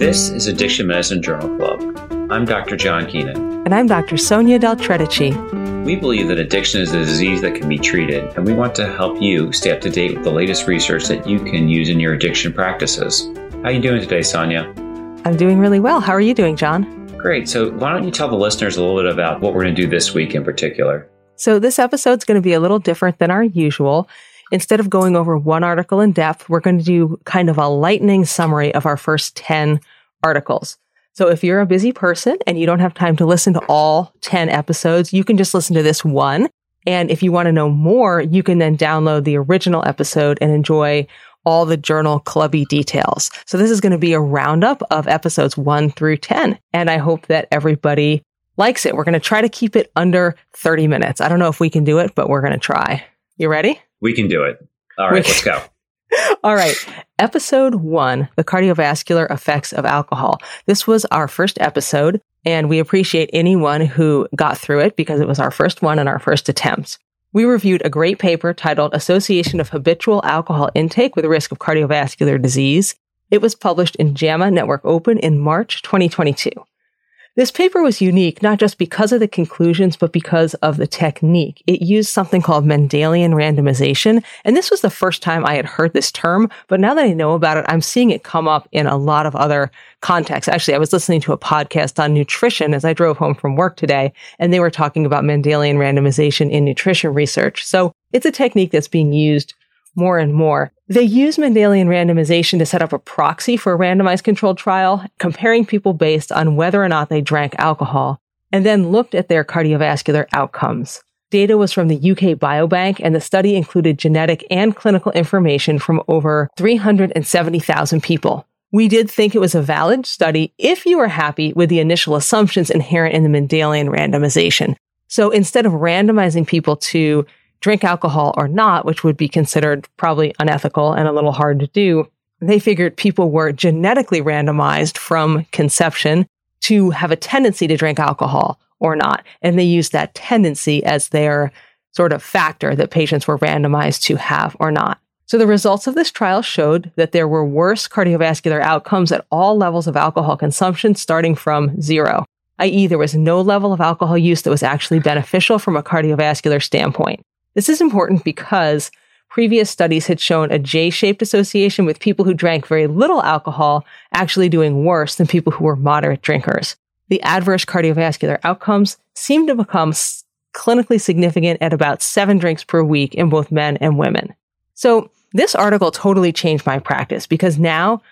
This is Addiction Medicine Journal Club. I'm Dr. John Keenan. And I'm Dr. Sonia Del Tredici. We believe that addiction is a disease that can be treated, and we want to help you stay up to date with the latest research that you can use in your addiction practices. How are you doing today, Sonia? I'm doing really well. How are you doing, John? Great. So, why don't you tell the listeners a little bit about what we're going to do this week in particular? So, this episode's going to be a little different than our usual. Instead of going over one article in depth, we're going to do kind of a lightning summary of our first 10 articles. So if you're a busy person and you don't have time to listen to all 10 episodes, you can just listen to this one. And if you want to know more, you can then download the original episode and enjoy all the journal clubby details. So this is going to be a roundup of episodes one through 10. And I hope that everybody likes it. We're going to try to keep it under 30 minutes. I don't know if we can do it, but we're going to try. You ready? We can do it. All right, let's go. All right. Episode one, the cardiovascular effects of alcohol. This was our first episode and we appreciate anyone who got through it because it was our first one and our first attempt. We reviewed a great paper titled Association of Habitual Alcohol Intake with Risk of Cardiovascular Disease. It was published in JAMA Network Open in March 2022. This paper was unique not just because of the conclusions, but because of the technique. It used something called Mendelian randomization. And this was the first time I had heard this term, but now that I know about it, I'm seeing it come up in a lot of other contexts. Actually, I was listening to a podcast on nutrition as I drove home from work today, and they were talking about Mendelian randomization in nutrition research. So it's a technique that's being used more and more. They use Mendelian randomization to set up a proxy for a randomized controlled trial, comparing people based on whether or not they drank alcohol, and then looked at their cardiovascular outcomes. Data was from the UK Biobank, and the study included genetic and clinical information from over 370,000 people. We did think it was a valid study if you were happy with the initial assumptions inherent in the Mendelian randomization. So instead of randomizing people to drink alcohol or not, which would be considered probably unethical and a little hard to do, they figured people were genetically randomized from conception to have a tendency to drink alcohol or not. And they used that tendency as their sort of factor that patients were randomized to have or not. So the results of this trial showed that there were worse cardiovascular outcomes at all levels of alcohol consumption starting from zero, i.e. there was no level of alcohol use that was actually beneficial from a cardiovascular standpoint. This is important because previous studies had shown a J shaped association with people who drank very little alcohol actually doing worse than people who were moderate drinkers. The adverse cardiovascular outcomes seem to become clinically significant at about seven drinks per week in both men and women. So this article totally changed my practice because now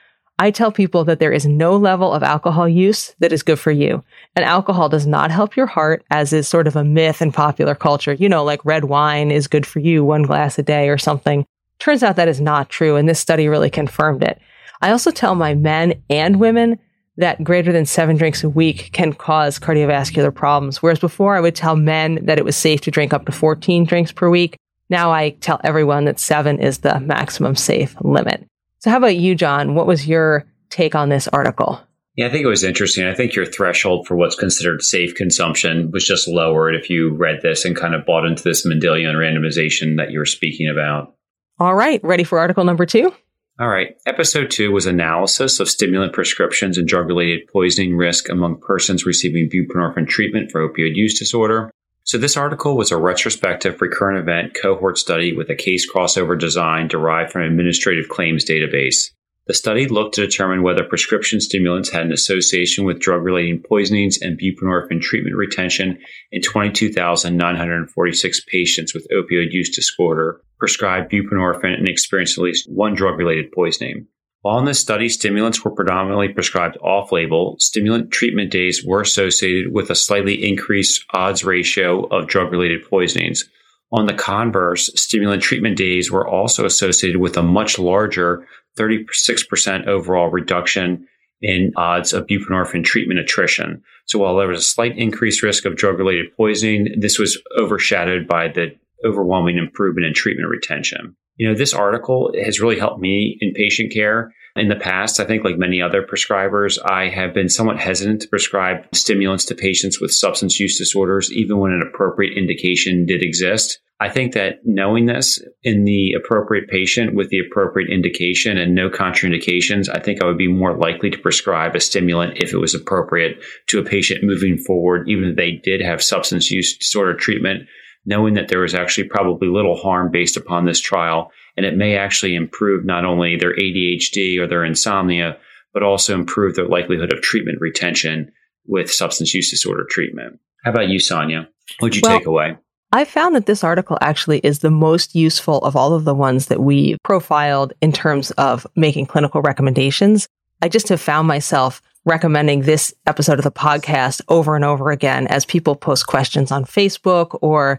I tell people that there is no level of alcohol use that is good for you. And alcohol does not help your heart, as is sort of a myth in popular culture. You know, like red wine is good for you, one glass a day or something. Turns out that is not true. And this study really confirmed it. I also tell my men and women that greater than seven drinks a week can cause cardiovascular problems. Whereas before I would tell men that it was safe to drink up to 14 drinks per week. Now I tell everyone that seven is the maximum safe limit. So, how about you, John? What was your take on this article? Yeah, I think it was interesting. I think your threshold for what's considered safe consumption was just lowered if you read this and kind of bought into this Mendelian randomization that you were speaking about. All right, ready for article number two? All right. Episode two was analysis of stimulant prescriptions and drug related poisoning risk among persons receiving buprenorphine treatment for opioid use disorder. So this article was a retrospective recurrent event cohort study with a case crossover design derived from an administrative claims database. The study looked to determine whether prescription stimulants had an association with drug related poisonings and buprenorphine treatment retention in 22,946 patients with opioid use disorder prescribed buprenorphine and experienced at least one drug related poisoning. While in this study, stimulants were predominantly prescribed off label, stimulant treatment days were associated with a slightly increased odds ratio of drug related poisonings. On the converse, stimulant treatment days were also associated with a much larger 36% overall reduction in odds of buprenorphine treatment attrition. So while there was a slight increased risk of drug related poisoning, this was overshadowed by the overwhelming improvement in treatment retention. You know, this article has really helped me in patient care in the past, I think, like many other prescribers, I have been somewhat hesitant to prescribe stimulants to patients with substance use disorders, even when an appropriate indication did exist. I think that knowing this in the appropriate patient with the appropriate indication and no contraindications, I think I would be more likely to prescribe a stimulant if it was appropriate to a patient moving forward, even if they did have substance use disorder treatment, knowing that there was actually probably little harm based upon this trial. And it may actually improve not only their ADHD or their insomnia, but also improve their likelihood of treatment retention with substance use disorder treatment. How about you, Sonia? What'd you well, take away? I found that this article actually is the most useful of all of the ones that we profiled in terms of making clinical recommendations. I just have found myself recommending this episode of the podcast over and over again as people post questions on Facebook or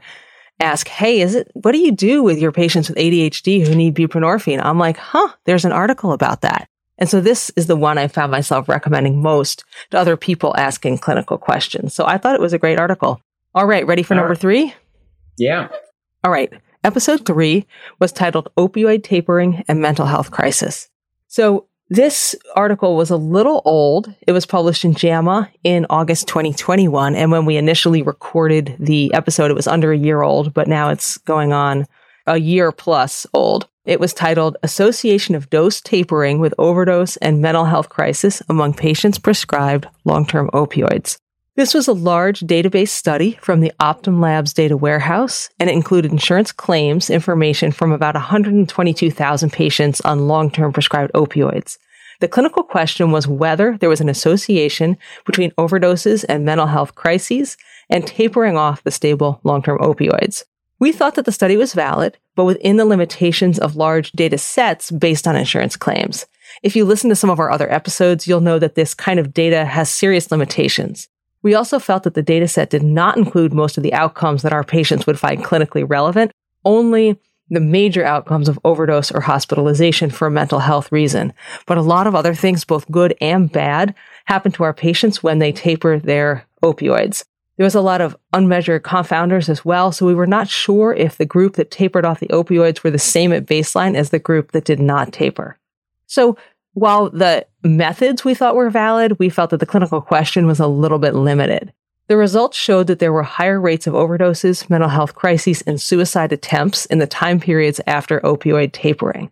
ask, Hey, is it, what do you do with your patients with ADHD who need buprenorphine? I'm like, huh, there's an article about that. And so this is the one I found myself recommending most to other people asking clinical questions. So I thought it was a great article. All right. Ready for All number right. three? Yeah. All right. Episode three was titled Opioid Tapering and Mental Health Crisis. So this article was a little old. It was published in JAMA in August 2021. And when we initially recorded the episode, it was under a year old, but now it's going on a year plus old. It was titled Association of Dose Tapering with Overdose and Mental Health Crisis Among Patients Prescribed Long Term Opioids. This was a large database study from the Optum Labs data warehouse, and it included insurance claims information from about 122,000 patients on long term prescribed opioids. The clinical question was whether there was an association between overdoses and mental health crises and tapering off the stable long term opioids. We thought that the study was valid, but within the limitations of large data sets based on insurance claims. If you listen to some of our other episodes, you'll know that this kind of data has serious limitations. We also felt that the dataset did not include most of the outcomes that our patients would find clinically relevant, only the major outcomes of overdose or hospitalization for a mental health reason. But a lot of other things, both good and bad, happen to our patients when they taper their opioids. There was a lot of unmeasured confounders as well, so we were not sure if the group that tapered off the opioids were the same at baseline as the group that did not taper. So while the methods we thought were valid, we felt that the clinical question was a little bit limited. The results showed that there were higher rates of overdoses, mental health crises, and suicide attempts in the time periods after opioid tapering.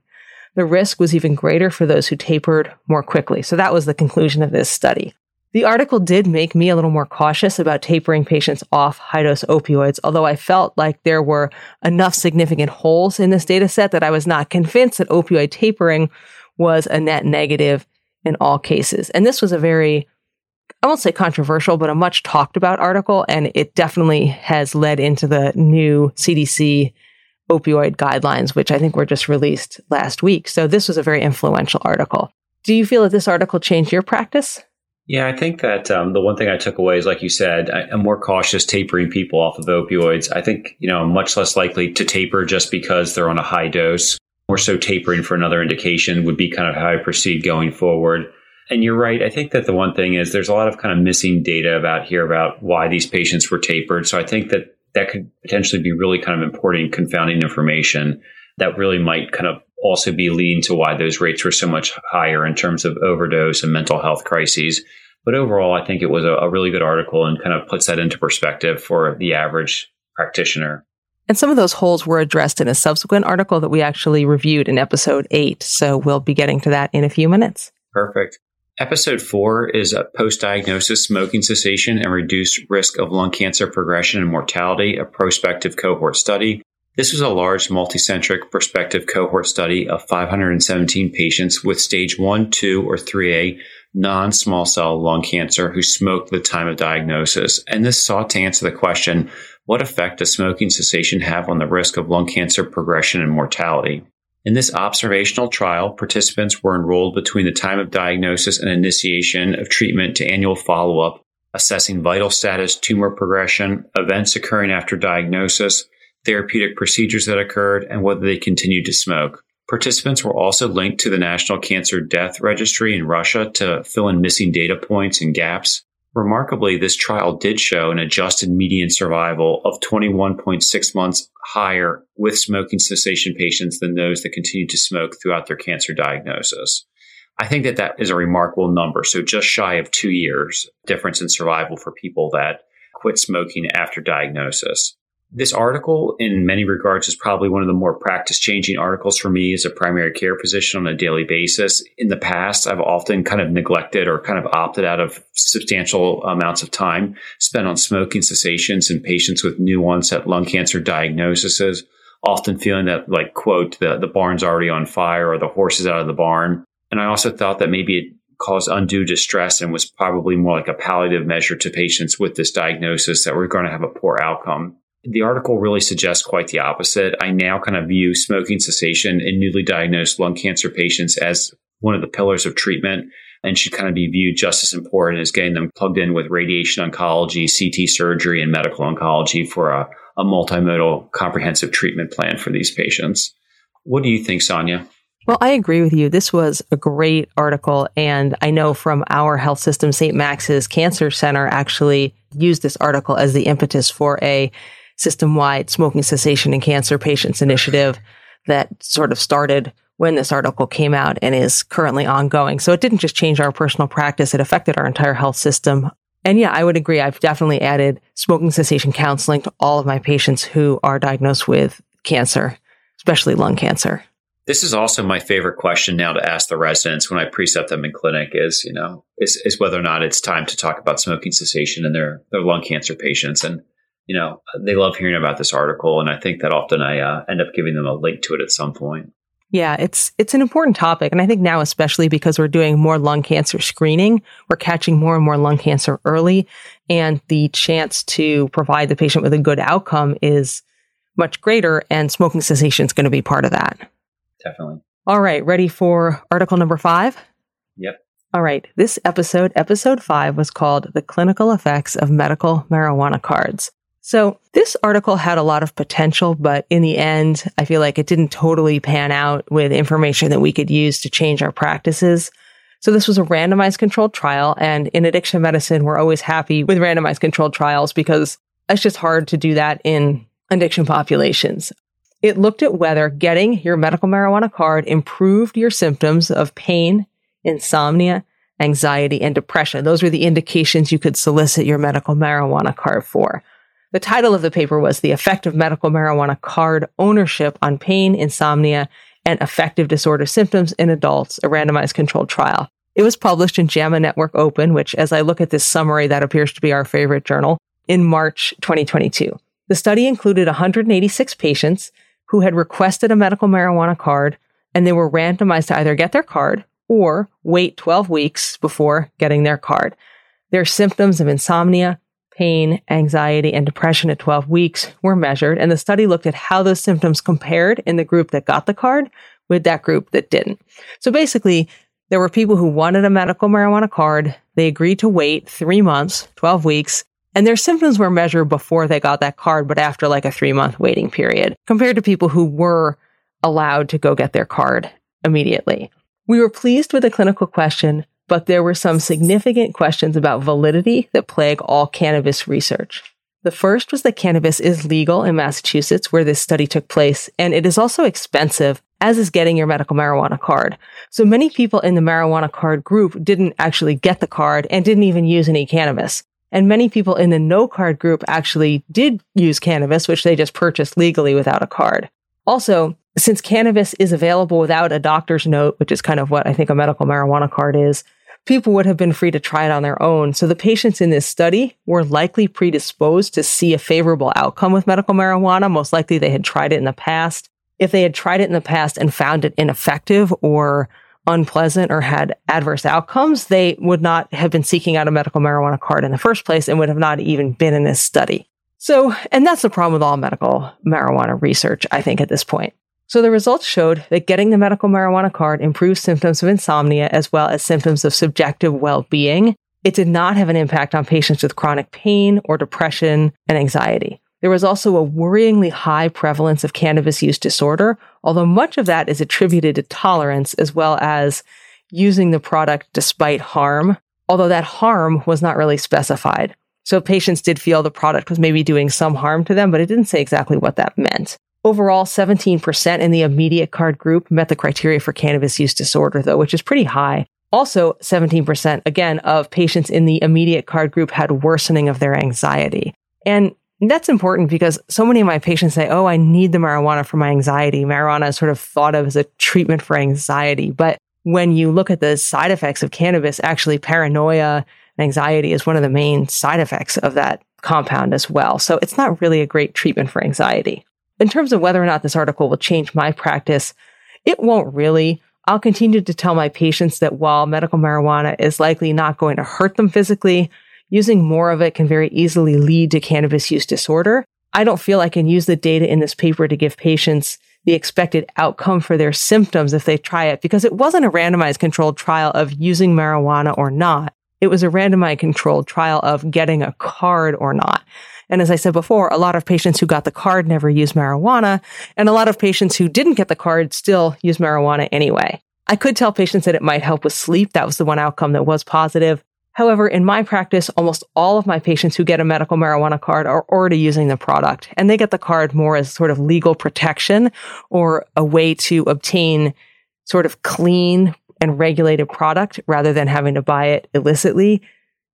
The risk was even greater for those who tapered more quickly. So that was the conclusion of this study. The article did make me a little more cautious about tapering patients off high dose opioids, although I felt like there were enough significant holes in this data set that I was not convinced that opioid tapering was a net negative in all cases. And this was a very, I won't say controversial, but a much talked about article. And it definitely has led into the new CDC opioid guidelines, which I think were just released last week. So this was a very influential article. Do you feel that this article changed your practice? Yeah, I think that um, the one thing I took away is, like you said, I, am more cautious tapering people off of opioids. I think, you know, I'm much less likely to taper just because they're on a high dose more so tapering for another indication would be kind of how I proceed going forward. And you're right. I think that the one thing is there's a lot of kind of missing data about here about why these patients were tapered. So I think that that could potentially be really kind of important confounding information that really might kind of also be leading to why those rates were so much higher in terms of overdose and mental health crises. But overall, I think it was a, a really good article and kind of puts that into perspective for the average practitioner. And some of those holes were addressed in a subsequent article that we actually reviewed in episode eight. So we'll be getting to that in a few minutes. Perfect. Episode four is a post diagnosis smoking cessation and reduced risk of lung cancer progression and mortality, a prospective cohort study. This was a large multicentric prospective cohort study of 517 patients with stage 1, 2, or 3A non small cell lung cancer who smoked at the time of diagnosis. And this sought to answer the question what effect does smoking cessation have on the risk of lung cancer progression and mortality? In this observational trial, participants were enrolled between the time of diagnosis and initiation of treatment to annual follow up, assessing vital status, tumor progression, events occurring after diagnosis, therapeutic procedures that occurred, and whether they continued to smoke. Participants were also linked to the National Cancer Death Registry in Russia to fill in missing data points and gaps. Remarkably, this trial did show an adjusted median survival of 21.6 months higher with smoking cessation patients than those that continued to smoke throughout their cancer diagnosis. I think that that is a remarkable number. So just shy of two years difference in survival for people that quit smoking after diagnosis. This article, in many regards, is probably one of the more practice changing articles for me as a primary care physician on a daily basis. In the past, I've often kind of neglected or kind of opted out of substantial amounts of time spent on smoking cessations in patients with new onset lung cancer diagnoses, often feeling that, like, quote, the, the barn's already on fire or the horse is out of the barn. And I also thought that maybe it caused undue distress and was probably more like a palliative measure to patients with this diagnosis that were going to have a poor outcome. The article really suggests quite the opposite. I now kind of view smoking cessation in newly diagnosed lung cancer patients as one of the pillars of treatment and should kind of be viewed just as important as getting them plugged in with radiation oncology, CT surgery, and medical oncology for a, a multimodal comprehensive treatment plan for these patients. What do you think, Sonia? Well, I agree with you. This was a great article. And I know from our health system, St. Max's Cancer Center actually used this article as the impetus for a system wide smoking cessation in cancer patients initiative that sort of started when this article came out and is currently ongoing. So it didn't just change our personal practice, it affected our entire health system. And yeah, I would agree. I've definitely added smoking cessation counseling to all of my patients who are diagnosed with cancer, especially lung cancer. This is also my favorite question now to ask the residents when I precept them in clinic is, you know, is, is whether or not it's time to talk about smoking cessation in their, their lung cancer patients. And you know, they love hearing about this article. And I think that often I uh, end up giving them a link to it at some point. Yeah, it's it's an important topic, and I think now especially because we're doing more lung cancer screening, we're catching more and more lung cancer early, and the chance to provide the patient with a good outcome is much greater. And smoking cessation is going to be part of that. Definitely. All right, ready for article number five? Yep. All right, this episode, episode five, was called "The Clinical Effects of Medical Marijuana Cards." So this article had a lot of potential, but in the end, I feel like it didn't totally pan out with information that we could use to change our practices. So this was a randomized controlled trial. And in addiction medicine, we're always happy with randomized controlled trials because it's just hard to do that in addiction populations. It looked at whether getting your medical marijuana card improved your symptoms of pain, insomnia, anxiety, and depression. Those were the indications you could solicit your medical marijuana card for. The title of the paper was The Effect of Medical Marijuana Card Ownership on Pain, Insomnia, and Affective Disorder Symptoms in Adults, a randomized controlled trial. It was published in JAMA Network Open, which, as I look at this summary, that appears to be our favorite journal, in March 2022. The study included 186 patients who had requested a medical marijuana card, and they were randomized to either get their card or wait 12 weeks before getting their card. Their symptoms of insomnia, pain, anxiety, and depression at 12 weeks were measured, and the study looked at how those symptoms compared in the group that got the card with that group that didn't. So basically, there were people who wanted a medical marijuana card. They agreed to wait three months, 12 weeks, and their symptoms were measured before they got that card, but after like a three month waiting period, compared to people who were allowed to go get their card immediately. We were pleased with the clinical question but there were some significant questions about validity that plague all cannabis research. The first was that cannabis is legal in Massachusetts, where this study took place, and it is also expensive, as is getting your medical marijuana card. So many people in the marijuana card group didn't actually get the card and didn't even use any cannabis. And many people in the no card group actually did use cannabis, which they just purchased legally without a card. Also, since cannabis is available without a doctor's note, which is kind of what I think a medical marijuana card is, people would have been free to try it on their own. So the patients in this study were likely predisposed to see a favorable outcome with medical marijuana. Most likely they had tried it in the past. If they had tried it in the past and found it ineffective or unpleasant or had adverse outcomes, they would not have been seeking out a medical marijuana card in the first place and would have not even been in this study. So, and that's the problem with all medical marijuana research, I think, at this point. So the results showed that getting the medical marijuana card improved symptoms of insomnia as well as symptoms of subjective well-being. It did not have an impact on patients with chronic pain or depression and anxiety. There was also a worryingly high prevalence of cannabis use disorder, although much of that is attributed to tolerance as well as using the product despite harm, although that harm was not really specified. So patients did feel the product was maybe doing some harm to them, but it didn't say exactly what that meant. Overall, 17% in the immediate card group met the criteria for cannabis use disorder, though, which is pretty high. Also, 17% again of patients in the immediate card group had worsening of their anxiety. And that's important because so many of my patients say, Oh, I need the marijuana for my anxiety. Marijuana is sort of thought of as a treatment for anxiety. But when you look at the side effects of cannabis, actually paranoia and anxiety is one of the main side effects of that compound as well. So it's not really a great treatment for anxiety. In terms of whether or not this article will change my practice, it won't really. I'll continue to tell my patients that while medical marijuana is likely not going to hurt them physically, using more of it can very easily lead to cannabis use disorder. I don't feel I can use the data in this paper to give patients the expected outcome for their symptoms if they try it because it wasn't a randomized controlled trial of using marijuana or not. It was a randomized controlled trial of getting a card or not. And as I said before, a lot of patients who got the card never use marijuana, and a lot of patients who didn't get the card still use marijuana anyway. I could tell patients that it might help with sleep. That was the one outcome that was positive. However, in my practice, almost all of my patients who get a medical marijuana card are already using the product and they get the card more as sort of legal protection or a way to obtain sort of clean and regulated product rather than having to buy it illicitly.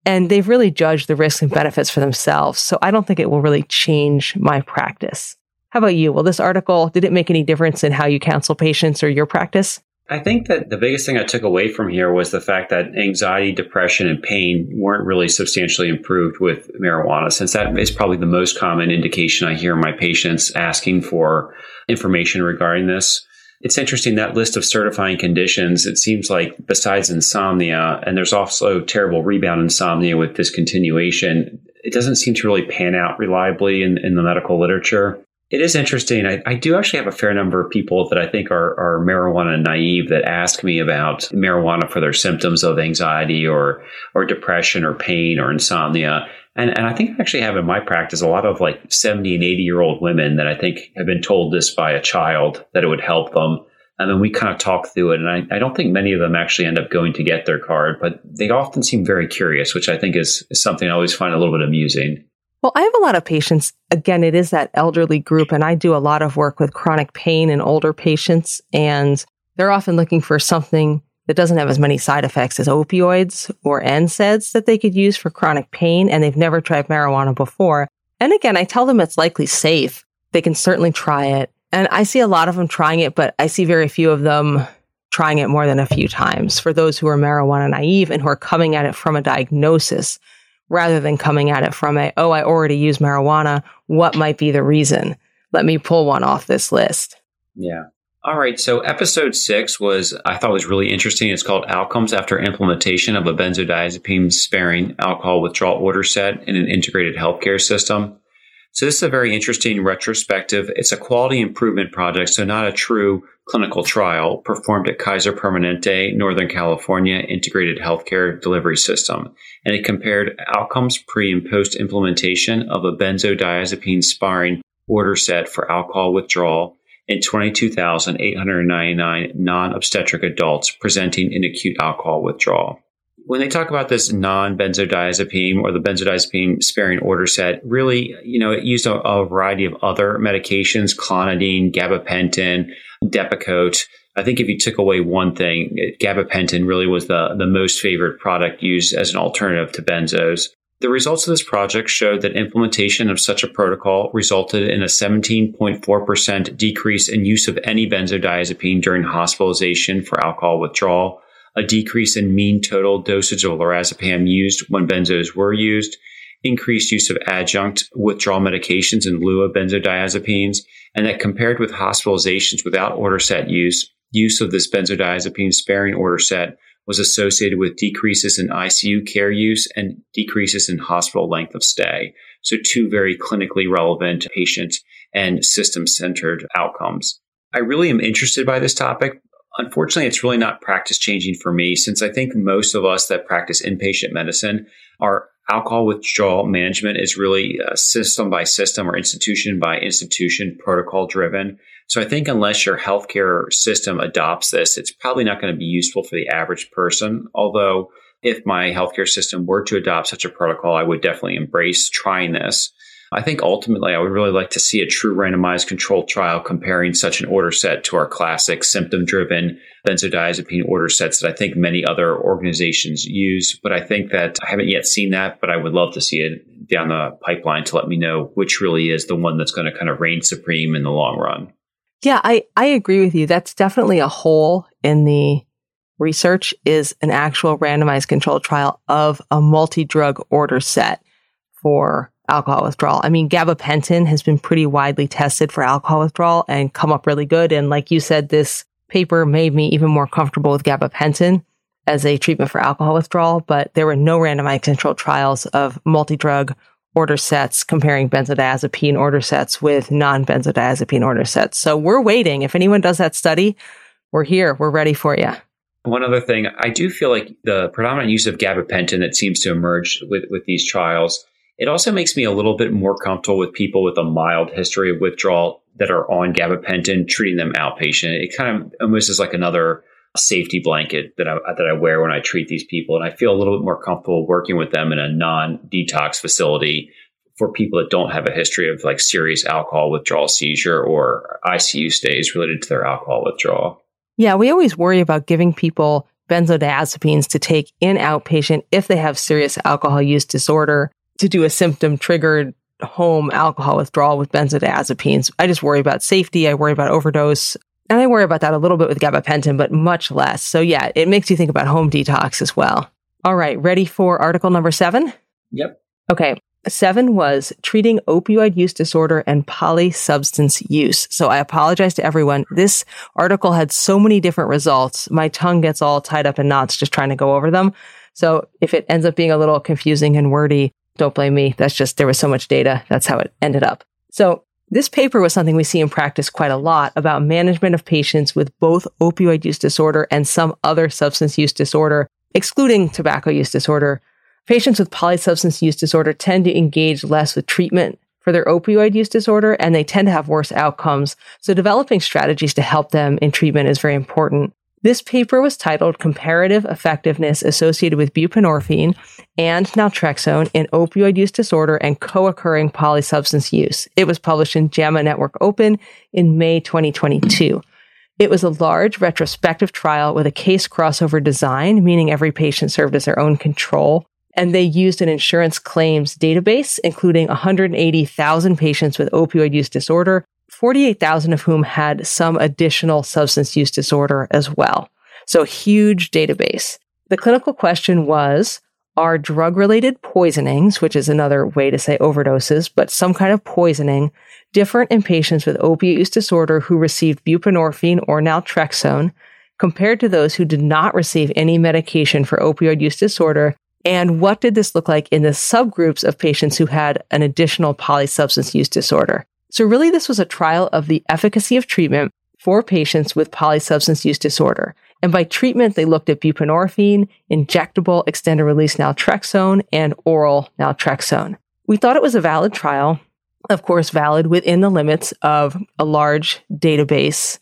And they've really judged the risks and benefits for themselves. So I don't think it will really change my practice. How about you? Well, this article, did it make any difference in how you counsel patients or your practice? I think that the biggest thing I took away from here was the fact that anxiety, depression, and pain weren't really substantially improved with marijuana, since that is probably the most common indication I hear my patients asking for information regarding this it's interesting that list of certifying conditions. It seems like besides insomnia, and there's also terrible rebound insomnia with discontinuation, it doesn't seem to really pan out reliably in, in the medical literature. It is interesting. I, I, do actually have a fair number of people that I think are, are marijuana naive that ask me about marijuana for their symptoms of anxiety or or depression or pain or insomnia. And, and I think I actually have in my practice a lot of like 70 and 80 year old women that I think have been told this by a child that it would help them. And then we kind of talk through it. And I, I don't think many of them actually end up going to get their card, but they often seem very curious, which I think is, is something I always find a little bit amusing. Well, I have a lot of patients. Again, it is that elderly group, and I do a lot of work with chronic pain in older patients, and they're often looking for something that doesn't have as many side effects as opioids or NSAIDs that they could use for chronic pain, and they've never tried marijuana before. And again, I tell them it's likely safe. They can certainly try it. And I see a lot of them trying it, but I see very few of them trying it more than a few times for those who are marijuana naive and who are coming at it from a diagnosis rather than coming at it from a, oh, I already use marijuana. What might be the reason? Let me pull one off this list. Yeah. All right. So episode six was, I thought was really interesting. It's called Outcomes After Implementation of a Benzodiazepine Sparing Alcohol Withdrawal Order Set in an Integrated Healthcare System. So this is a very interesting retrospective. It's a quality improvement project, so not a true clinical trial performed at Kaiser Permanente, Northern California Integrated Healthcare Delivery System. And it compared outcomes pre and post implementation of a benzodiazepine sparing order set for alcohol withdrawal in 22,899 non obstetric adults presenting an acute alcohol withdrawal. When they talk about this non benzodiazepine or the benzodiazepine sparing order set, really, you know, it used a, a variety of other medications, clonidine, gabapentin, Depakote. I think if you took away one thing, gabapentin really was the, the most favored product used as an alternative to benzos. The results of this project showed that implementation of such a protocol resulted in a 17.4% decrease in use of any benzodiazepine during hospitalization for alcohol withdrawal, a decrease in mean total dosage of lorazepam used when benzos were used, increased use of adjunct withdrawal medications in lieu of benzodiazepines, and that compared with hospitalizations without order set use, use of this benzodiazepine sparing order set was associated with decreases in ICU care use and decreases in hospital length of stay. So, two very clinically relevant patient and system centered outcomes. I really am interested by this topic. Unfortunately, it's really not practice changing for me since I think most of us that practice inpatient medicine are alcohol withdrawal management is really uh, system by system or institution by institution protocol driven. So I think unless your healthcare system adopts this, it's probably not going to be useful for the average person. Although if my healthcare system were to adopt such a protocol, I would definitely embrace trying this. I think ultimately I would really like to see a true randomized controlled trial comparing such an order set to our classic symptom driven benzodiazepine order sets that I think many other organizations use. But I think that I haven't yet seen that, but I would love to see it down the pipeline to let me know which really is the one that's going to kind of reign supreme in the long run. Yeah, I, I agree with you. That's definitely a hole in the research is an actual randomized controlled trial of a multi-drug order set for alcohol withdrawal. I mean, gabapentin has been pretty widely tested for alcohol withdrawal and come up really good. And like you said, this paper made me even more comfortable with gabapentin as a treatment for alcohol withdrawal, but there were no randomized controlled trials of multi-drug order sets comparing benzodiazepine order sets with non-benzodiazepine order sets. So we're waiting. If anyone does that study, we're here. We're ready for you. One other thing, I do feel like the predominant use of gabapentin that seems to emerge with, with these trials, it also makes me a little bit more comfortable with people with a mild history of withdrawal that are on gabapentin, treating them outpatient. It kind of almost is like another safety blanket that I, that I wear when I treat these people. And I feel a little bit more comfortable working with them in a non detox facility for people that don't have a history of like serious alcohol withdrawal seizure or ICU stays related to their alcohol withdrawal. Yeah, we always worry about giving people benzodiazepines to take in outpatient if they have serious alcohol use disorder to do a symptom triggered home alcohol withdrawal with benzodiazepines. I just worry about safety. I worry about overdose. And I worry about that a little bit with gabapentin, but much less. So yeah, it makes you think about home detox as well. All right, ready for article number seven? Yep. Okay. Seven was treating opioid use disorder and polysubstance use. So I apologize to everyone. This article had so many different results. My tongue gets all tied up in knots just trying to go over them. So if it ends up being a little confusing and wordy, don't blame me. That's just, there was so much data. That's how it ended up. So this paper was something we see in practice quite a lot about management of patients with both opioid use disorder and some other substance use disorder, excluding tobacco use disorder. Patients with polysubstance use disorder tend to engage less with treatment for their opioid use disorder and they tend to have worse outcomes. So developing strategies to help them in treatment is very important. This paper was titled Comparative Effectiveness Associated with Buprenorphine and Naltrexone in Opioid Use Disorder and Co-occurring Polysubstance Use. It was published in JAMA Network Open in May 2022. It was a large retrospective trial with a case crossover design, meaning every patient served as their own control. And they used an insurance claims database, including 180,000 patients with opioid use disorder 48,000 of whom had some additional substance use disorder as well. So huge database. The clinical question was, are drug related poisonings, which is another way to say overdoses, but some kind of poisoning, different in patients with opiate use disorder who received buprenorphine or naltrexone compared to those who did not receive any medication for opioid use disorder? And what did this look like in the subgroups of patients who had an additional polysubstance use disorder? So really this was a trial of the efficacy of treatment for patients with polysubstance use disorder. And by treatment, they looked at buprenorphine, injectable extended release naltrexone, and oral naltrexone. We thought it was a valid trial, of course, valid within the limits of a large database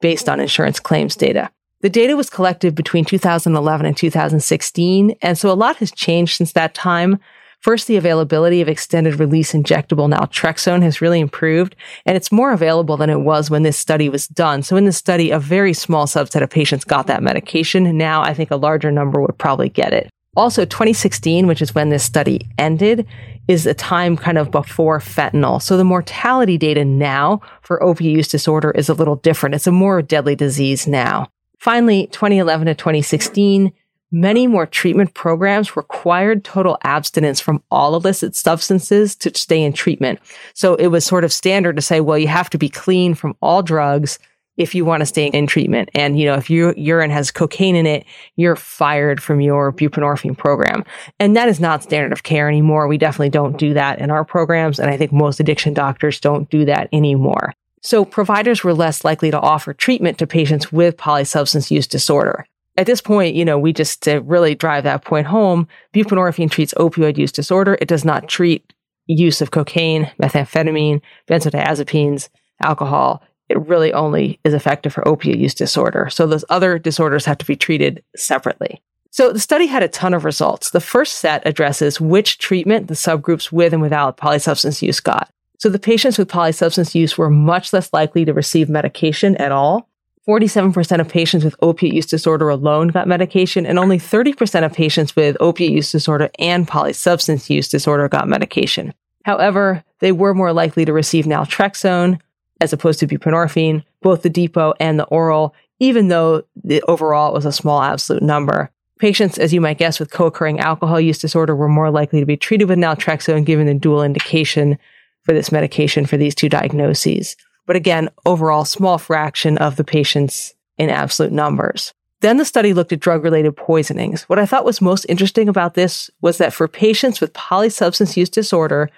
based on insurance claims data. The data was collected between 2011 and 2016, and so a lot has changed since that time. First, the availability of extended release injectable naltrexone has really improved, and it's more available than it was when this study was done. So in this study, a very small subset of patients got that medication. Now I think a larger number would probably get it. Also, 2016, which is when this study ended, is a time kind of before fentanyl. So the mortality data now for opioid use disorder is a little different. It's a more deadly disease now. Finally, 2011 to 2016, Many more treatment programs required total abstinence from all illicit substances to stay in treatment. So it was sort of standard to say, well, you have to be clean from all drugs if you want to stay in treatment. And, you know, if your urine has cocaine in it, you're fired from your buprenorphine program. And that is not standard of care anymore. We definitely don't do that in our programs. And I think most addiction doctors don't do that anymore. So providers were less likely to offer treatment to patients with polysubstance use disorder at this point, you know, we just to really drive that point home, buprenorphine treats opioid use disorder. It does not treat use of cocaine, methamphetamine, benzodiazepines, alcohol. It really only is effective for opioid use disorder. So those other disorders have to be treated separately. So the study had a ton of results. The first set addresses which treatment the subgroups with and without polysubstance use got. So the patients with polysubstance use were much less likely to receive medication at all 47% of patients with opiate use disorder alone got medication, and only 30% of patients with opiate use disorder and polysubstance use disorder got medication. However, they were more likely to receive naltrexone as opposed to buprenorphine, both the depot and the oral, even though the overall was a small absolute number. Patients, as you might guess, with co-occurring alcohol use disorder were more likely to be treated with naltrexone given the dual indication for this medication for these two diagnoses. But again, overall, small fraction of the patients in absolute numbers. Then the study looked at drug related poisonings. What I thought was most interesting about this was that for patients with polysubstance use disorder,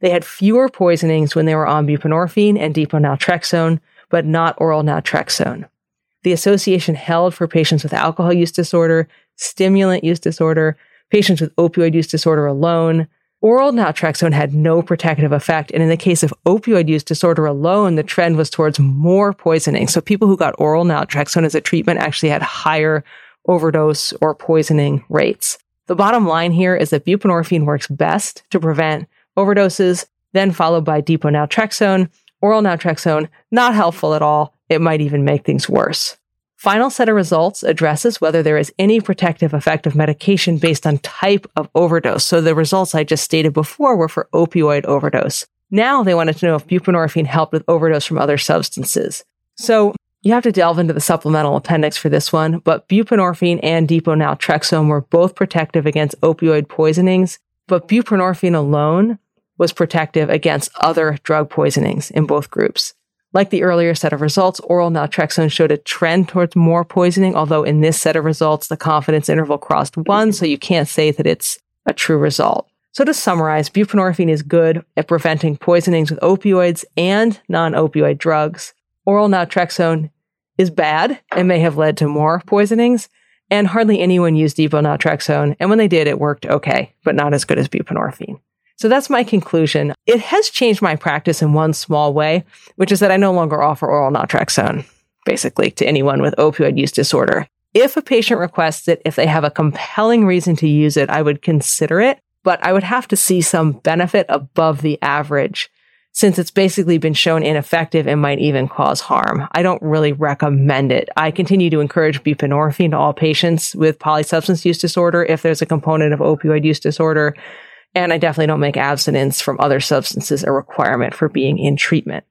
they had fewer poisonings when they were on buprenorphine and depot naltrexone, but not oral naltrexone. The association held for patients with alcohol use disorder, stimulant use disorder, patients with opioid use disorder alone, Oral naltrexone had no protective effect. And in the case of opioid use disorder alone, the trend was towards more poisoning. So people who got oral naltrexone as a treatment actually had higher overdose or poisoning rates. The bottom line here is that buprenorphine works best to prevent overdoses, then followed by depot naltrexone. Oral naltrexone, not helpful at all. It might even make things worse. Final set of results addresses whether there is any protective effect of medication based on type of overdose. So the results I just stated before were for opioid overdose. Now they wanted to know if buprenorphine helped with overdose from other substances. So you have to delve into the supplemental appendix for this one, but buprenorphine and depot naltrexone were both protective against opioid poisonings, but buprenorphine alone was protective against other drug poisonings in both groups. Like the earlier set of results, oral naltrexone showed a trend towards more poisoning, although in this set of results, the confidence interval crossed one, so you can't say that it's a true result. So to summarize, buprenorphine is good at preventing poisonings with opioids and non-opioid drugs. Oral naltrexone is bad and may have led to more poisonings, and hardly anyone used depot naltrexone, and when they did, it worked okay, but not as good as buprenorphine. So that's my conclusion. It has changed my practice in one small way, which is that I no longer offer oral naltrexone, basically, to anyone with opioid use disorder. If a patient requests it, if they have a compelling reason to use it, I would consider it, but I would have to see some benefit above the average since it's basically been shown ineffective and might even cause harm. I don't really recommend it. I continue to encourage buprenorphine to all patients with polysubstance use disorder if there's a component of opioid use disorder and I definitely don't make abstinence from other substances a requirement for being in treatment.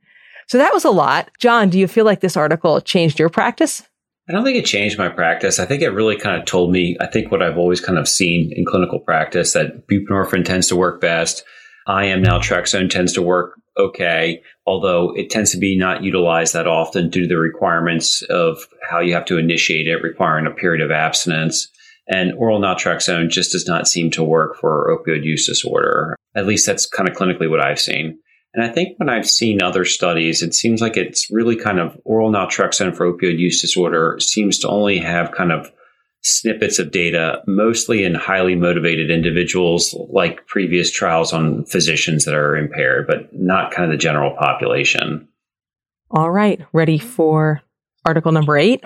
So that was a lot. John, do you feel like this article changed your practice? I don't think it changed my practice. I think it really kind of told me, I think what I've always kind of seen in clinical practice that buprenorphine tends to work best. IM now naltrexone tends to work okay, although it tends to be not utilized that often due to the requirements of how you have to initiate it, requiring a period of abstinence. And oral naltrexone just does not seem to work for opioid use disorder. At least that's kind of clinically what I've seen. And I think when I've seen other studies, it seems like it's really kind of oral naltrexone for opioid use disorder seems to only have kind of snippets of data, mostly in highly motivated individuals, like previous trials on physicians that are impaired, but not kind of the general population. All right. Ready for article number eight?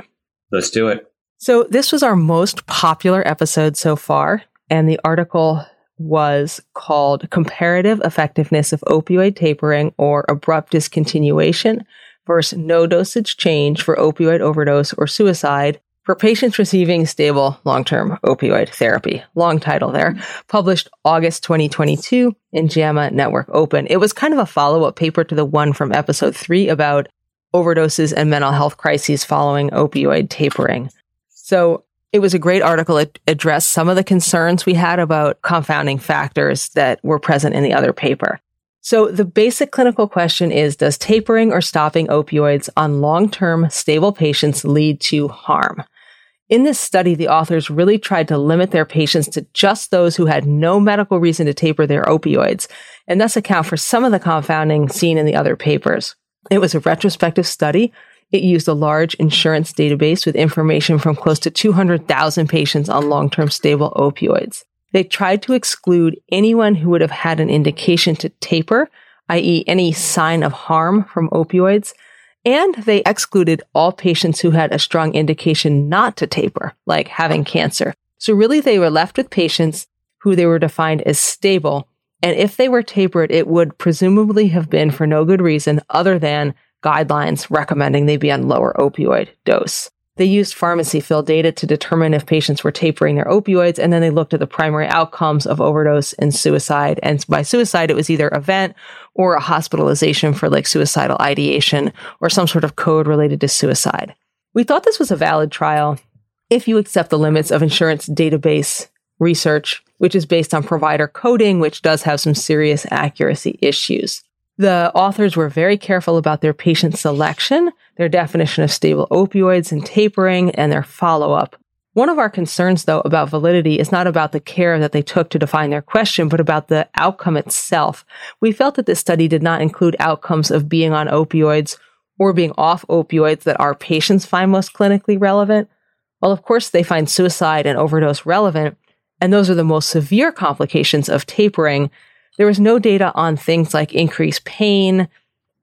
Let's do it. So this was our most popular episode so far, and the article was called Comparative Effectiveness of Opioid Tapering or Abrupt Discontinuation versus No Dosage Change for Opioid Overdose or Suicide for patients receiving stable long-term opioid therapy. Long title there. Published August 2022 in JAMA Network Open. It was kind of a follow-up paper to the one from episode three about overdoses and mental health crises following opioid tapering. So it was a great article. It addressed some of the concerns we had about confounding factors that were present in the other paper. So the basic clinical question is, does tapering or stopping opioids on long-term stable patients lead to harm? In this study, the authors really tried to limit their patients to just those who had no medical reason to taper their opioids, and thus account for some of the confounding seen in the other papers. It was a retrospective study it used a large insurance database with information from close to 200,000 patients on long term stable opioids. They tried to exclude anyone who would have had an indication to taper, i.e., any sign of harm from opioids, and they excluded all patients who had a strong indication not to taper, like having cancer. So, really, they were left with patients who they were defined as stable. And if they were tapered, it would presumably have been for no good reason other than guidelines recommending they be on lower opioid dose. They used pharmacy fill data to determine if patients were tapering their opioids, and then they looked at the primary outcomes of overdose and suicide. And by suicide, it was either event or a hospitalization for like suicidal ideation or some sort of code related to suicide. We thought this was a valid trial if you accept the limits of insurance database research, which is based on provider coding, which does have some serious accuracy issues. The authors were very careful about their patient selection, their definition of stable opioids and tapering, and their follow up. One of our concerns, though, about validity is not about the care that they took to define their question, but about the outcome itself. We felt that this study did not include outcomes of being on opioids or being off opioids that our patients find most clinically relevant. Well, of course, they find suicide and overdose relevant, and those are the most severe complications of tapering. There was no data on things like increased pain,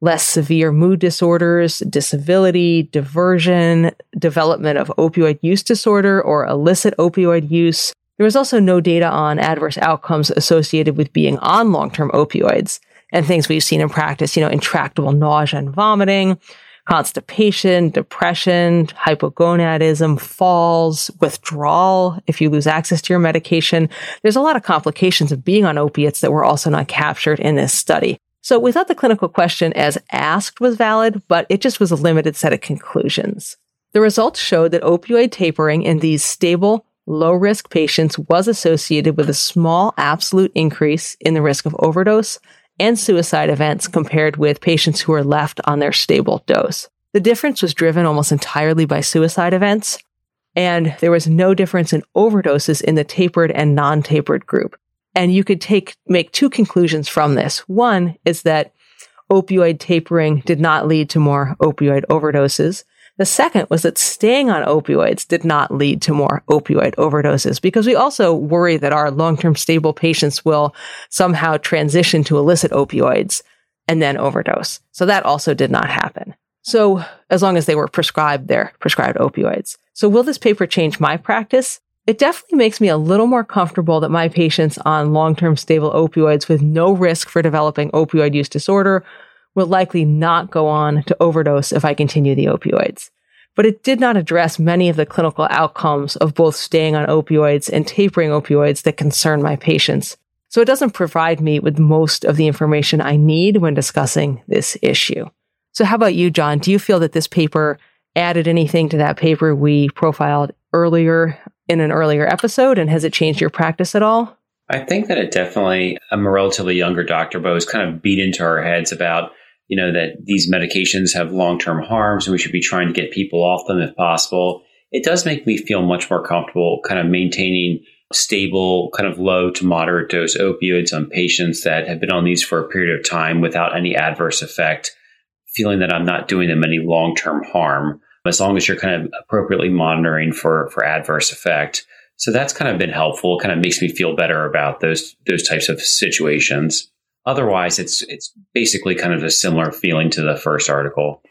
less severe mood disorders, disability, diversion, development of opioid use disorder or illicit opioid use. There was also no data on adverse outcomes associated with being on long-term opioids and things we've seen in practice, you know, intractable nausea and vomiting, constipation, depression, hypogonadism, falls, withdrawal if you lose access to your medication. There's a lot of complications of being on opiates that were also not captured in this study. So we thought the clinical question as asked was valid, but it just was a limited set of conclusions. The results showed that opioid tapering in these stable, low risk patients was associated with a small absolute increase in the risk of overdose and suicide events compared with patients who were left on their stable dose. The difference was driven almost entirely by suicide events, and there was no difference in overdoses in the tapered and non tapered group. And you could take, make two conclusions from this. One is that opioid tapering did not lead to more opioid overdoses. The second was that staying on opioids did not lead to more opioid overdoses because we also worry that our long-term stable patients will somehow transition to illicit opioids and then overdose. So that also did not happen. So as long as they were prescribed their prescribed opioids. So will this paper change my practice? It definitely makes me a little more comfortable that my patients on long-term stable opioids with no risk for developing opioid use disorder will likely not go on to overdose if I continue the opioids. But it did not address many of the clinical outcomes of both staying on opioids and tapering opioids that concern my patients. So it doesn't provide me with most of the information I need when discussing this issue. So how about you, John? Do you feel that this paper added anything to that paper we profiled earlier in an earlier episode? And has it changed your practice at all? I think that it definitely, I'm a relatively younger doctor, but it was kind of beat into our heads about you know, that these medications have long term harms and we should be trying to get people off them if possible. It does make me feel much more comfortable kind of maintaining stable, kind of low to moderate dose opioids on patients that have been on these for a period of time without any adverse effect, feeling that I'm not doing them any long term harm, as long as you're kind of appropriately monitoring for, for adverse effect. So that's kind of been helpful. It kind of makes me feel better about those those types of situations. Otherwise, it's it's basically kind of a similar feeling to the first article.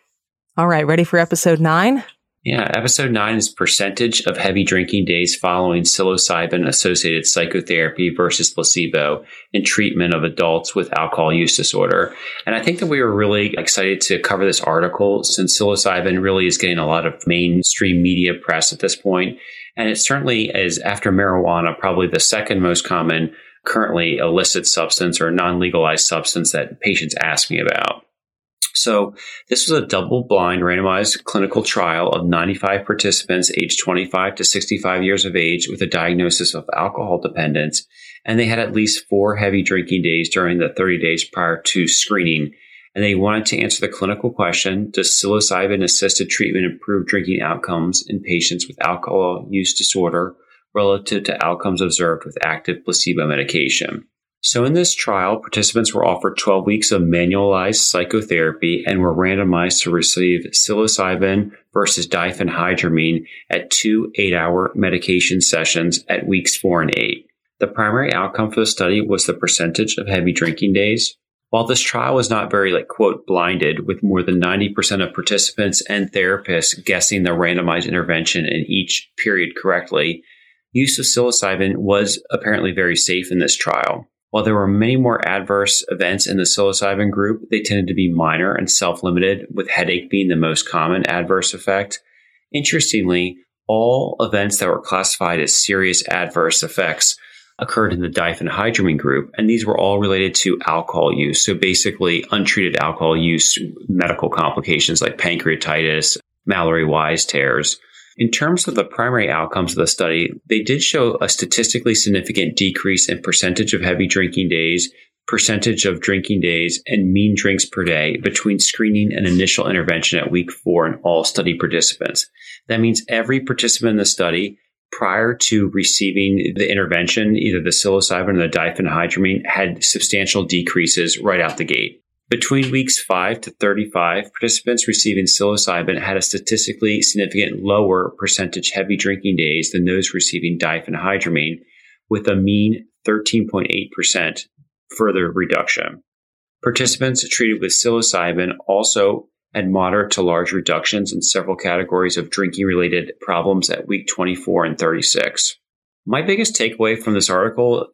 All right, ready for episode nine? Yeah, episode nine is percentage of heavy drinking days following psilocybin associated psychotherapy versus placebo in treatment of adults with alcohol use disorder. And I think that we were really excited to cover this article since psilocybin really is getting a lot of mainstream media press at this point. And it certainly is, after marijuana, probably the second most common currently illicit substance or non legalized substance that patients ask me about. So, this was a double blind randomized clinical trial of 95 participants aged 25 to 65 years of age with a diagnosis of alcohol dependence, and they had at least four heavy drinking days during the 30 days prior to screening. And they wanted to answer the clinical question Does psilocybin assisted treatment improve drinking outcomes in patients with alcohol use disorder relative to outcomes observed with active placebo medication. So, in this trial, participants were offered 12 weeks of manualized psychotherapy and were randomized to receive psilocybin versus diphenhydramine at two eight hour medication sessions at weeks four and eight. The primary outcome for the study was the percentage of heavy drinking days. While this trial was not very, like, quote, blinded, with more than 90% of participants and therapists guessing the randomized intervention in each period correctly, use of psilocybin was apparently very safe in this trial. While there were many more adverse events in the psilocybin group, they tended to be minor and self limited, with headache being the most common adverse effect. Interestingly, all events that were classified as serious adverse effects occurred in the diphenhydramine group, and these were all related to alcohol use. So basically, untreated alcohol use, medical complications like pancreatitis, Mallory Weiss tears. In terms of the primary outcomes of the study, they did show a statistically significant decrease in percentage of heavy drinking days, percentage of drinking days, and mean drinks per day between screening and initial intervention at week four in all study participants. That means every participant in the study prior to receiving the intervention, either the psilocybin or the diphenhydramine, had substantial decreases right out the gate. Between weeks 5 to 35, participants receiving psilocybin had a statistically significant lower percentage heavy drinking days than those receiving diphenhydramine, with a mean 13.8% further reduction. Participants treated with psilocybin also had moderate to large reductions in several categories of drinking related problems at week 24 and 36. My biggest takeaway from this article,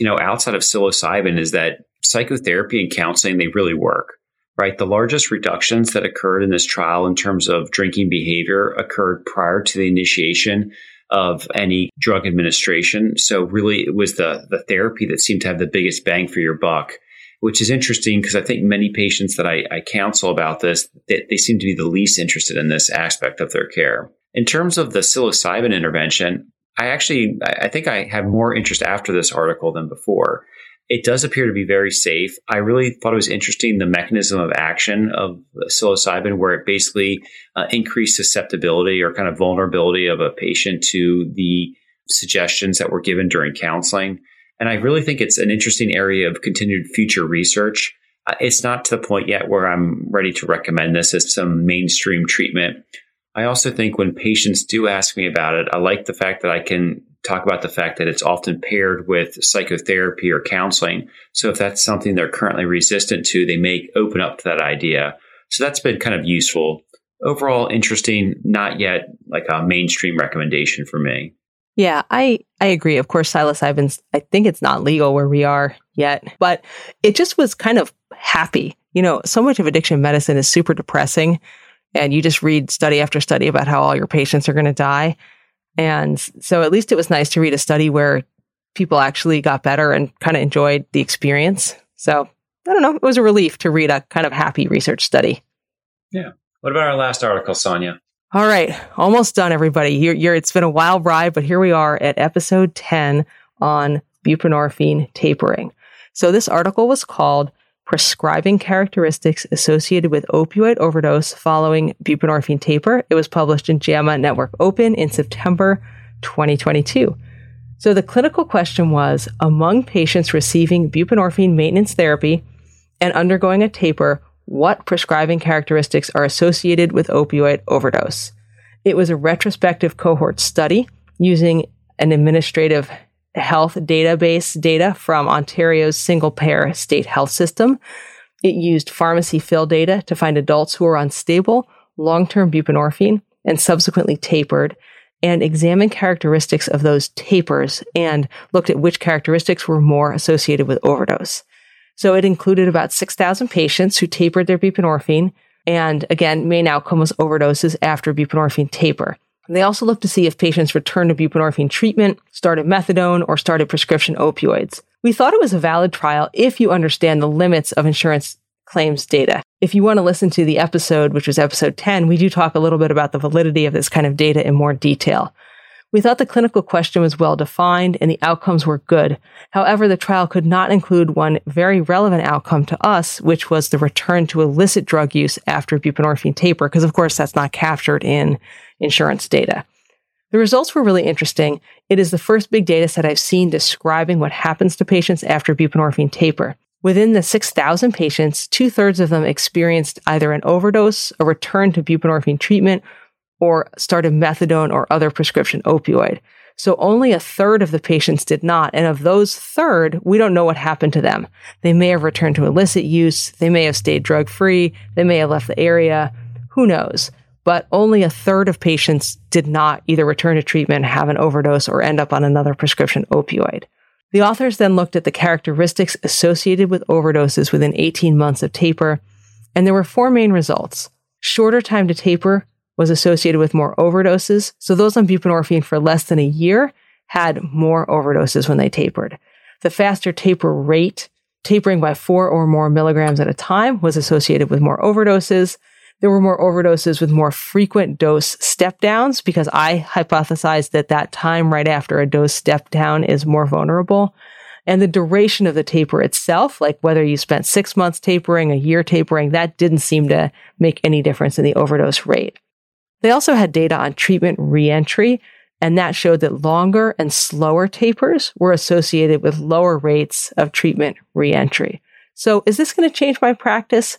you know, outside of psilocybin is that psychotherapy and counseling, they really work, right? The largest reductions that occurred in this trial in terms of drinking behavior occurred prior to the initiation of any drug administration. So really it was the, the therapy that seemed to have the biggest bang for your buck, which is interesting because I think many patients that I, I counsel about this, they, they seem to be the least interested in this aspect of their care. In terms of the psilocybin intervention, I actually, I think I have more interest after this article than before. It does appear to be very safe. I really thought it was interesting the mechanism of action of psilocybin, where it basically uh, increased susceptibility or kind of vulnerability of a patient to the suggestions that were given during counseling. And I really think it's an interesting area of continued future research. Uh, it's not to the point yet where I'm ready to recommend this as some mainstream treatment. I also think when patients do ask me about it, I like the fact that I can talk about the fact that it's often paired with psychotherapy or counseling. So if that's something they're currently resistant to, they may open up to that idea. So that's been kind of useful. Overall, interesting, not yet like a mainstream recommendation for me. Yeah, I, I agree. Of course, psilocybin, I think it's not legal where we are yet, but it just was kind of happy. You know, so much of addiction medicine is super depressing. And you just read study after study about how all your patients are going to die. And so at least it was nice to read a study where people actually got better and kind of enjoyed the experience. So I don't know. It was a relief to read a kind of happy research study. Yeah. What about our last article, Sonia? All right. Almost done, everybody. You're, you're, it's been a wild ride, but here we are at episode 10 on buprenorphine tapering. So this article was called prescribing characteristics associated with opioid overdose following buprenorphine taper. It was published in JAMA Network Open in September 2022. So the clinical question was among patients receiving buprenorphine maintenance therapy and undergoing a taper, what prescribing characteristics are associated with opioid overdose? It was a retrospective cohort study using an administrative health database data from Ontario's single payer state health system. It used pharmacy fill data to find adults who were on stable, long term buprenorphine and subsequently tapered and examined characteristics of those tapers and looked at which characteristics were more associated with overdose. So it included about 6,000 patients who tapered their buprenorphine and again, main outcome was overdoses after buprenorphine taper. They also looked to see if patients returned to buprenorphine treatment, started methadone, or started prescription opioids. We thought it was a valid trial if you understand the limits of insurance claims data. If you want to listen to the episode, which was episode 10, we do talk a little bit about the validity of this kind of data in more detail. We thought the clinical question was well defined and the outcomes were good. However, the trial could not include one very relevant outcome to us, which was the return to illicit drug use after buprenorphine taper, because of course that's not captured in insurance data. The results were really interesting. It is the first big data set I've seen describing what happens to patients after buprenorphine taper. Within the 6,000 patients, two thirds of them experienced either an overdose, a return to buprenorphine treatment, or started methadone or other prescription opioid. So only a third of the patients did not. And of those third, we don't know what happened to them. They may have returned to illicit use. They may have stayed drug free. They may have left the area. Who knows? but only a third of patients did not either return to treatment, have an overdose, or end up on another prescription opioid. The authors then looked at the characteristics associated with overdoses within 18 months of taper, and there were four main results. Shorter time to taper was associated with more overdoses, so those on buprenorphine for less than a year had more overdoses when they tapered. The faster taper rate, tapering by four or more milligrams at a time, was associated with more overdoses. There were more overdoses with more frequent dose step downs because I hypothesized that that time right after a dose step down is more vulnerable. And the duration of the taper itself, like whether you spent six months tapering, a year tapering, that didn't seem to make any difference in the overdose rate. They also had data on treatment reentry, and that showed that longer and slower tapers were associated with lower rates of treatment reentry. So is this going to change my practice?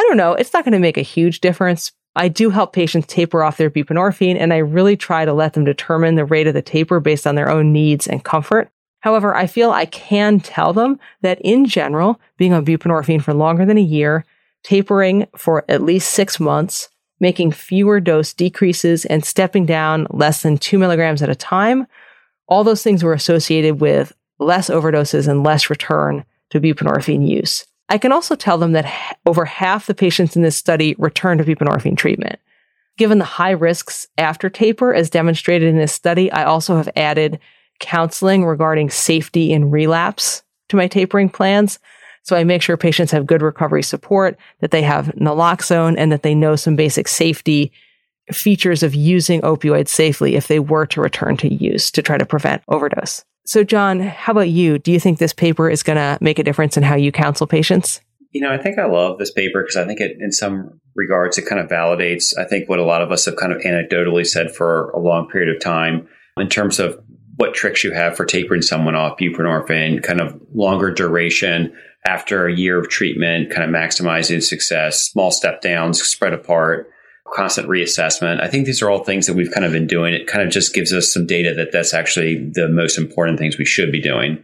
I don't know. It's not going to make a huge difference. I do help patients taper off their buprenorphine, and I really try to let them determine the rate of the taper based on their own needs and comfort. However, I feel I can tell them that in general, being on buprenorphine for longer than a year, tapering for at least six months, making fewer dose decreases, and stepping down less than two milligrams at a time, all those things were associated with less overdoses and less return to buprenorphine use. I can also tell them that over half the patients in this study returned to buprenorphine treatment. Given the high risks after taper, as demonstrated in this study, I also have added counseling regarding safety in relapse to my tapering plans. So I make sure patients have good recovery support, that they have naloxone, and that they know some basic safety features of using opioids safely if they were to return to use to try to prevent overdose. So, John, how about you? Do you think this paper is going to make a difference in how you counsel patients? You know, I think I love this paper because I think it, in some regards, it kind of validates, I think, what a lot of us have kind of anecdotally said for a long period of time in terms of what tricks you have for tapering someone off buprenorphine, kind of longer duration after a year of treatment, kind of maximizing success, small step downs spread apart constant reassessment. I think these are all things that we've kind of been doing. It kind of just gives us some data that that's actually the most important things we should be doing.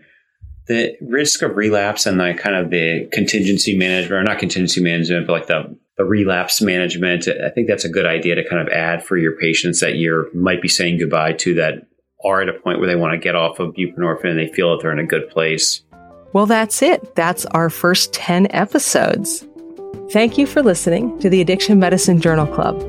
The risk of relapse and the kind of the contingency management, or not contingency management, but like the, the relapse management, I think that's a good idea to kind of add for your patients that you might be saying goodbye to that are at a point where they want to get off of buprenorphine and they feel that they're in a good place. Well, that's it. That's our first 10 episodes. Thank you for listening to the Addiction Medicine Journal Club.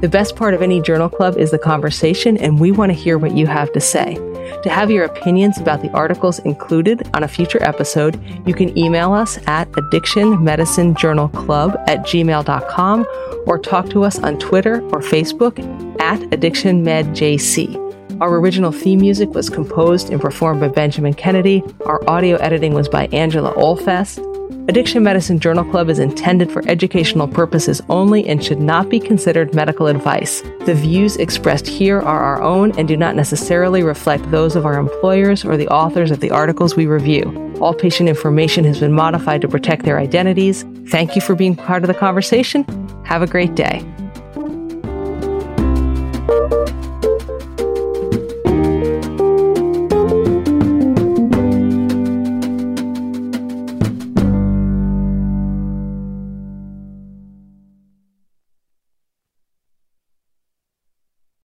The best part of any journal club is the conversation, and we want to hear what you have to say. To have your opinions about the articles included on a future episode, you can email us at addictionmedicinejournalclub at gmail.com or talk to us on Twitter or Facebook at addictionmedjc. Our original theme music was composed and performed by Benjamin Kennedy. Our audio editing was by Angela Olfest. Addiction Medicine Journal Club is intended for educational purposes only and should not be considered medical advice. The views expressed here are our own and do not necessarily reflect those of our employers or the authors of the articles we review. All patient information has been modified to protect their identities. Thank you for being part of the conversation. Have a great day.